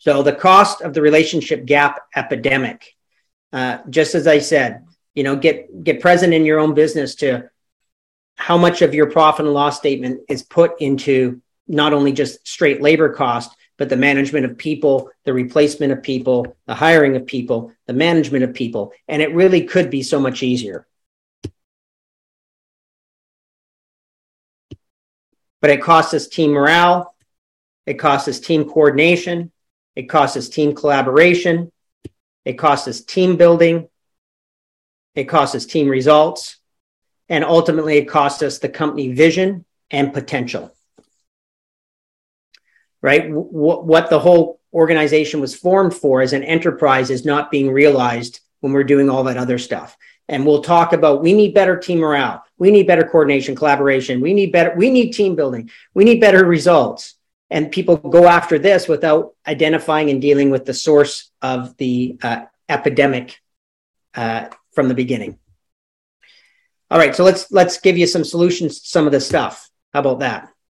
So the cost of the relationship gap epidemic, uh, just as I said, you know, get get present in your own business to how much of your profit and loss statement is put into not only just straight labor cost, but the management of people, the replacement of people, the hiring of people, the management of people. And it really could be so much easier. But it costs us team morale, it costs us team coordination, it costs us team collaboration, it costs us team building, it costs us team results, and ultimately it costs us the company vision and potential. Right? What the whole organization was formed for as an enterprise is not being realized when we're doing all that other stuff. And we'll talk about we need better team morale, we need better coordination, collaboration, we need better, we need team building, we need better results. And people go after this without identifying and dealing with the source of the uh, epidemic uh, from the beginning. All right, so let's let's give you some solutions to some of this stuff. How about that?